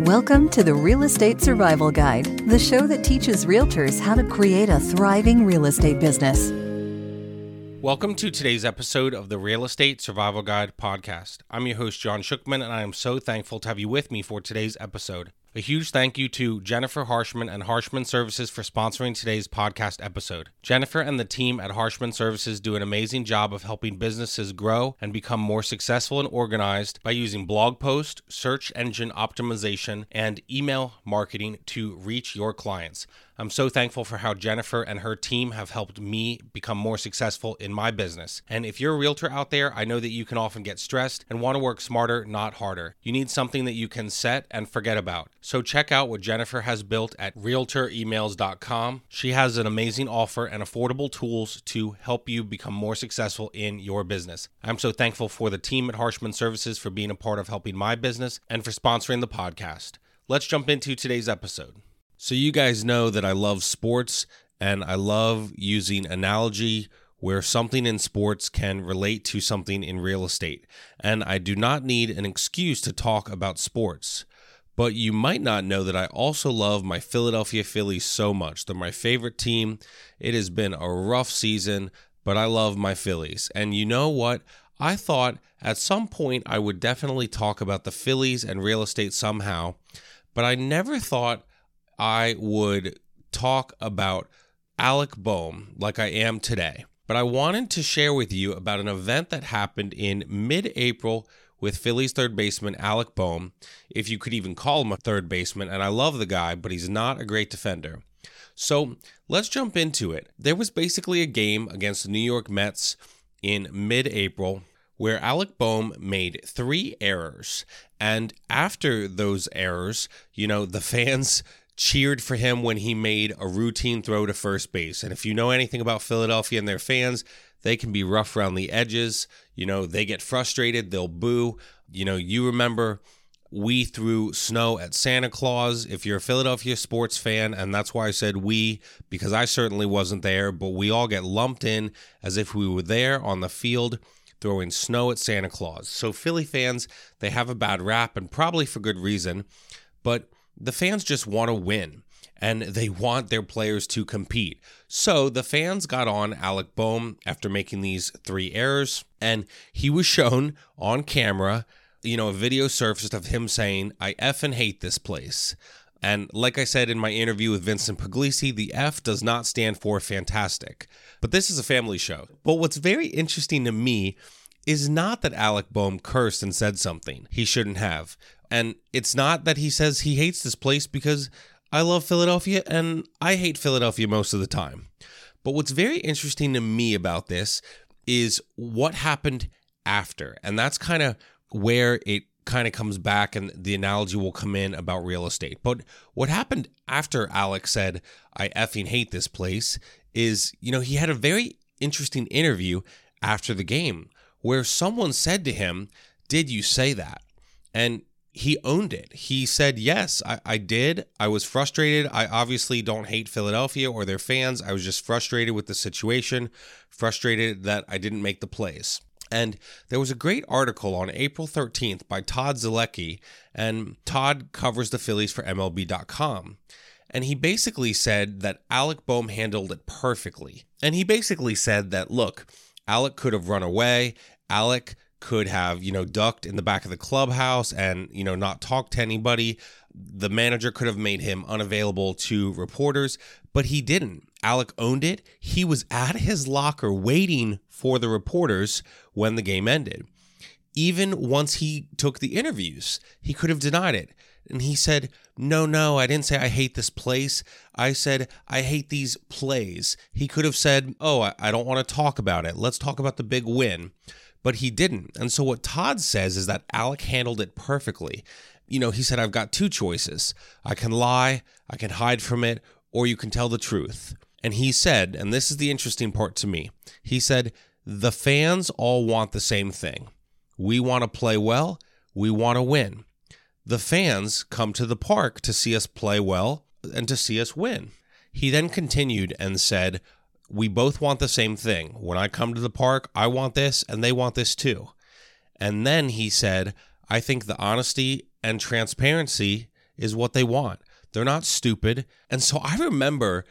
Welcome to the Real Estate Survival Guide, the show that teaches realtors how to create a thriving real estate business. Welcome to today's episode of the Real Estate Survival Guide podcast. I'm your host, John Shookman, and I am so thankful to have you with me for today's episode. A huge thank you to Jennifer Harshman and Harshman Services for sponsoring today's podcast episode. Jennifer and the team at Harshman Services do an amazing job of helping businesses grow and become more successful and organized by using blog post, search engine optimization, and email marketing to reach your clients. I'm so thankful for how Jennifer and her team have helped me become more successful in my business. And if you're a realtor out there, I know that you can often get stressed and want to work smarter, not harder. You need something that you can set and forget about. So check out what Jennifer has built at realtoremails.com. She has an amazing offer and affordable tools to help you become more successful in your business. I'm so thankful for the team at Harshman Services for being a part of helping my business and for sponsoring the podcast. Let's jump into today's episode. So, you guys know that I love sports and I love using analogy where something in sports can relate to something in real estate. And I do not need an excuse to talk about sports. But you might not know that I also love my Philadelphia Phillies so much. They're my favorite team. It has been a rough season, but I love my Phillies. And you know what? I thought at some point I would definitely talk about the Phillies and real estate somehow, but I never thought I would talk about Alec Bohm like I am today. But I wanted to share with you about an event that happened in mid April with Phillies third baseman Alec Bohm, if you could even call him a third baseman. And I love the guy, but he's not a great defender. So let's jump into it. There was basically a game against the New York Mets in mid April where Alec Bohm made three errors. And after those errors, you know, the fans cheered for him when he made a routine throw to first base. And if you know anything about Philadelphia and their fans, they can be rough around the edges. You know, they get frustrated, they'll boo. You know, you remember we threw snow at Santa Claus. If you're a Philadelphia sports fan, and that's why I said we, because I certainly wasn't there, but we all get lumped in as if we were there on the field throwing snow at Santa Claus. So, Philly fans, they have a bad rap, and probably for good reason. But the fans just want to win and they want their players to compete. So the fans got on Alec Bohm after making these three errors, and he was shown on camera. You know, a video surfaced of him saying, I effing hate this place. And like I said in my interview with Vincent Puglisi, the F does not stand for fantastic. But this is a family show. But what's very interesting to me is not that Alec Bohm cursed and said something he shouldn't have. And it's not that he says he hates this place because I love Philadelphia and I hate Philadelphia most of the time. But what's very interesting to me about this is what happened after. And that's kind of where it kind of comes back and the analogy will come in about real estate. But what happened after Alex said, I effing hate this place, is, you know, he had a very interesting interview after the game where someone said to him, Did you say that? And he owned it. He said, Yes, I, I, did. I was frustrated. I obviously don't hate Philadelphia or their fans. I was just frustrated with the situation, frustrated that I didn't make the plays. And there was a great article on April 13th by Todd Zolecki, and Todd covers the Phillies for MLB.com. And he basically said that Alec Bohm handled it perfectly. And he basically said that, look, Alec could have run away. Alec could have, you know, ducked in the back of the clubhouse and, you know, not talked to anybody. The manager could have made him unavailable to reporters, but he didn't. Alec owned it. He was at his locker waiting for the reporters when the game ended. Even once he took the interviews, he could have denied it. And he said, No, no, I didn't say I hate this place. I said, I hate these plays. He could have said, Oh, I, don't want to talk about it. Let's talk about the big win but he didn't. And so what Todd says is that Alec handled it perfectly. You know, he said, I've got two choices. I can lie, I can hide from it, or you can tell the truth. And he said, and this is the interesting part to me, he said, the fans all want the same thing. We want to play well, we want to win. The fans come to the park to see us play well and to see us win. He then continued and said, we both want the same thing. When I come to the park, I want this and they want this too. And then he said, I think the honesty and transparency is what they want. They're not stupid. And so I remember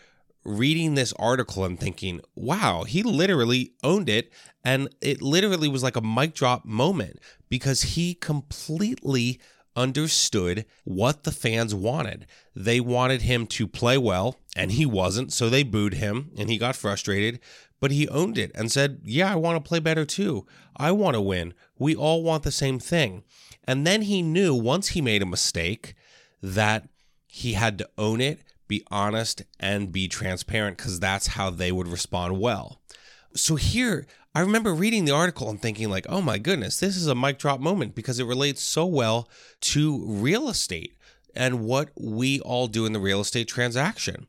reading this article and thinking, wow, he literally owned it. And it literally was like a mic drop moment because he completely understood what the fans wanted. They wanted him to play well, and he wasn't, so they booed him and he got frustrated. But he owned it and said, Yeah, I want to play better too. I want to win. We all want the same thing. And then he knew once he made a mistake that he had to own it, be honest, and be transparent because that's how they would respond well. So here, I remember reading the article and thinking, like, oh my goodness, this is a mic drop moment because it relates so well to real estate and what we all do in the real estate transaction.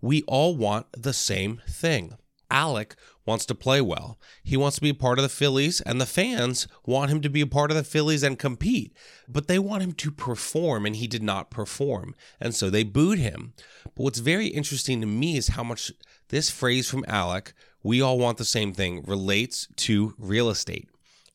We all want the same thing. Alec wants to play well. He wants to be a part of the Phillies, and the fans want him to be a part of the Phillies and compete. But they want him to perform, and he did not perform. And so they booed him. But what's very interesting to me is how much this phrase from Alec, we all want the same thing, relates to real estate.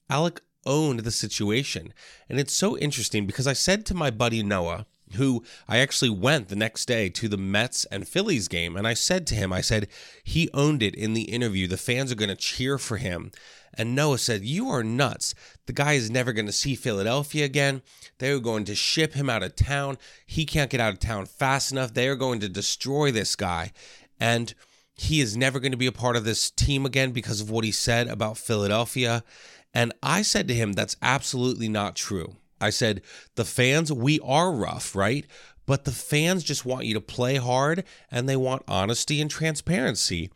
Alec owned the situation. And it's so interesting because I said to my buddy Noah, who I actually went the next day to the Mets and Phillies game. And I said to him, I said, he owned it in the interview. The fans are going to cheer for him. And Noah said, You are nuts. The guy is never going to see Philadelphia again. They're going to ship him out of town. He can't get out of town fast enough. They are going to destroy this guy. And he is never going to be a part of this team again because of what he said about Philadelphia. And I said to him, That's absolutely not true. I said, the fans, we are rough, right? But the fans just want you to play hard and they want honesty and transparency.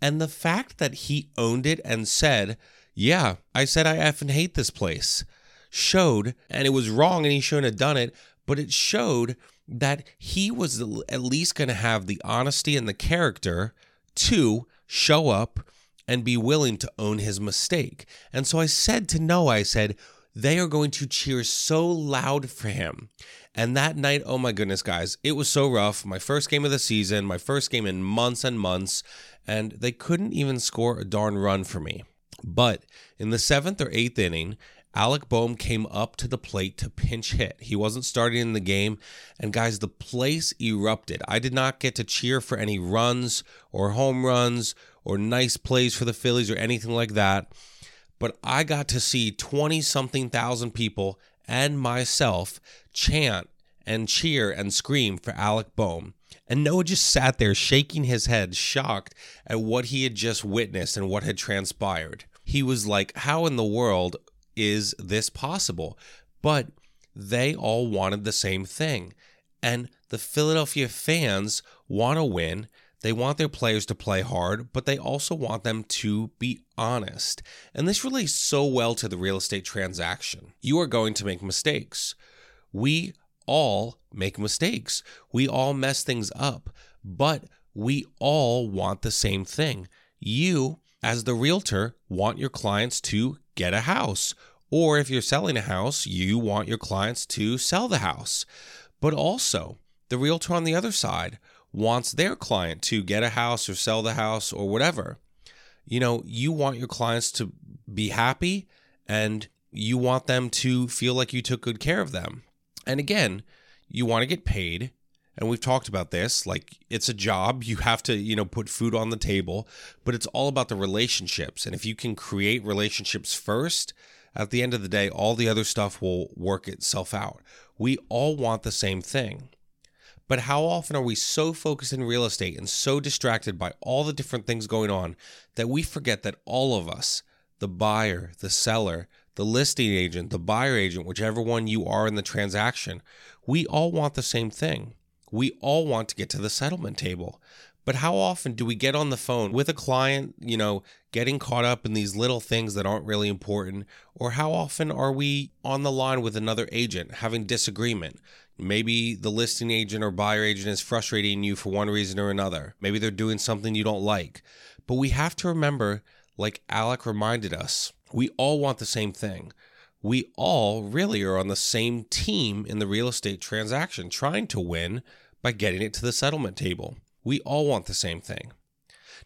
And the fact that he owned it and said, yeah, I said I effing hate this place, showed, and it was wrong and he shouldn't have done it, but it showed that he was at least going to have the honesty and the character to show up and be willing to own his mistake. And so I said to Noah, I said, they are going to cheer so loud for him. And that night, oh my goodness, guys, it was so rough. My first game of the season, my first game in months and months, and they couldn't even score a darn run for me. But in the seventh or eighth inning, Alec Bohm came up to the plate to pinch hit. He wasn't starting in the game, and guys, the place erupted. I did not get to cheer for any runs or home runs or nice plays for the Phillies or anything like that but I got to see 20 something thousand people and myself chant and cheer and scream for Alec Bohm. And Noah just sat there shaking his head, shocked at what he had just witnessed and what had transpired. He was like, How in the world is this possible? But they all wanted the same thing. And the Philadelphia fans want to win. They want their players to play hard, but they also want them to be honest. And this relates so well to the real estate transaction. You are going to make mistakes. We all make mistakes. We all mess things up, but we all want the same thing. You, as the realtor, want your clients to get a house. Or if you're selling a house, you want your clients to sell the house. But also, the realtor on the other side wants their client to get a house or sell the house or whatever. You know, you want your clients to be happy and you want them to feel like you took good care of them. And again, you want to get paid. And we've talked about this like it's a job. You have to, you know, put food on the table, but it's all about the relationships. And if you can create relationships first, at the end of the day, all the other stuff will work itself out. We all want the same thing. But how often are we so focused in real estate and so distracted by all the different things going on that we forget that all of us, the buyer, the seller, the listing agent, the buyer agent, whichever one you are in the transaction, we all want the same thing. We all want to get to the settlement table. But how often do we get on the phone with a client, you know, getting caught up in these little things that aren't really important? Or how often are we on the line with another agent having disagreement? Maybe the listing agent or buyer agent is frustrating you for one reason or another. Maybe they're doing something you don't like. But we have to remember, like Alec reminded us, we all want the same thing. We all really are on the same team in the real estate transaction, trying to win by getting it to the settlement table. We all want the same thing.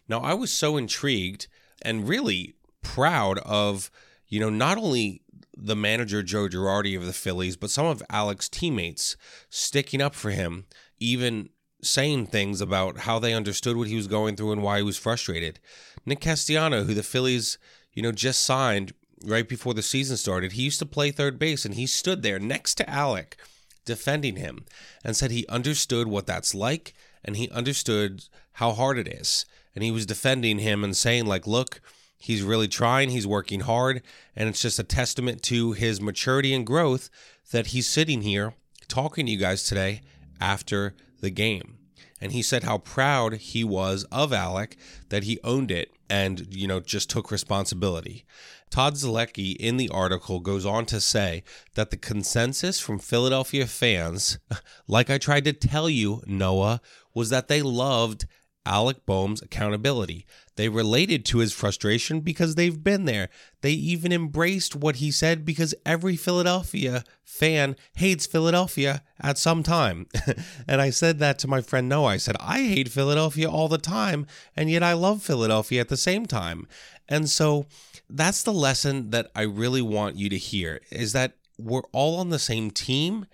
Now, I was so intrigued and really proud of, you know, not only the manager Joe Girardi of the Phillies, but some of Alec's teammates sticking up for him, even saying things about how they understood what he was going through and why he was frustrated. Nick Castellano, who the Phillies, you know, just signed right before the season started, he used to play third base and he stood there next to Alec defending him and said he understood what that's like and he understood how hard it is. And he was defending him and saying, like, look, he's really trying, he's working hard, and it's just a testament to his maturity and growth that he's sitting here talking to you guys today after the game. And he said how proud he was of Alec that he owned it and, you know, just took responsibility. Todd Zolecki in the article goes on to say that the consensus from Philadelphia fans, like I tried to tell you, Noah, was that they loved Alec Bohm's accountability. They related to his frustration because they've been there. They even embraced what he said because every Philadelphia fan hates Philadelphia at some time. and I said that to my friend Noah. I said, I hate Philadelphia all the time, and yet I love Philadelphia at the same time. And so that's the lesson that I really want you to hear is that we're all on the same team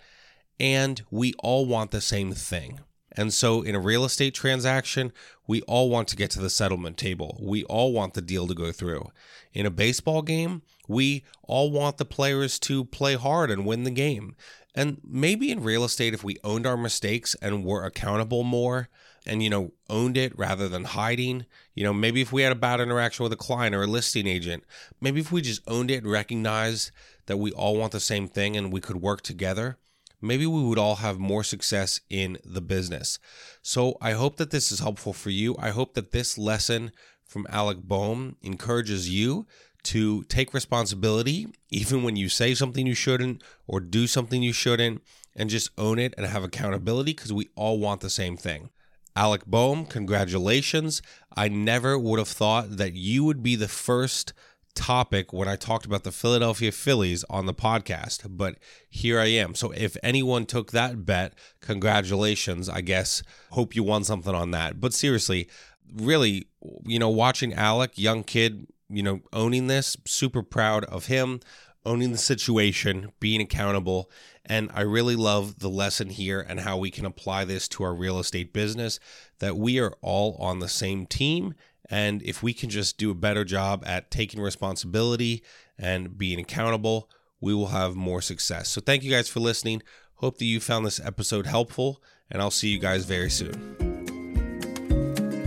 and we all want the same thing. And so, in a real estate transaction, we all want to get to the settlement table. We all want the deal to go through. In a baseball game, we all want the players to play hard and win the game. And maybe in real estate, if we owned our mistakes and were accountable more and, you know, owned it rather than hiding, you know, maybe if we had a bad interaction with a client or a listing agent, maybe if we just owned it and recognized that we all want the same thing and we could work together, maybe we would all have more success in the business. So I hope that this is helpful for you. I hope that this lesson from Alec Bohm encourages you to take responsibility, even when you say something you shouldn't or do something you shouldn't, and just own it and have accountability because we all want the same thing. Alec Bohm, congratulations. I never would have thought that you would be the first topic when I talked about the Philadelphia Phillies on the podcast, but here I am. So if anyone took that bet, congratulations. I guess hope you won something on that. But seriously, really, you know, watching Alec, young kid, you know, owning this, super proud of him, owning the situation, being accountable. And I really love the lesson here and how we can apply this to our real estate business that we are all on the same team and if we can just do a better job at taking responsibility and being accountable, we will have more success. So, thank you guys for listening. Hope that you found this episode helpful, and I'll see you guys very soon.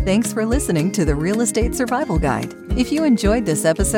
Thanks for listening to the Real Estate Survival Guide. If you enjoyed this episode,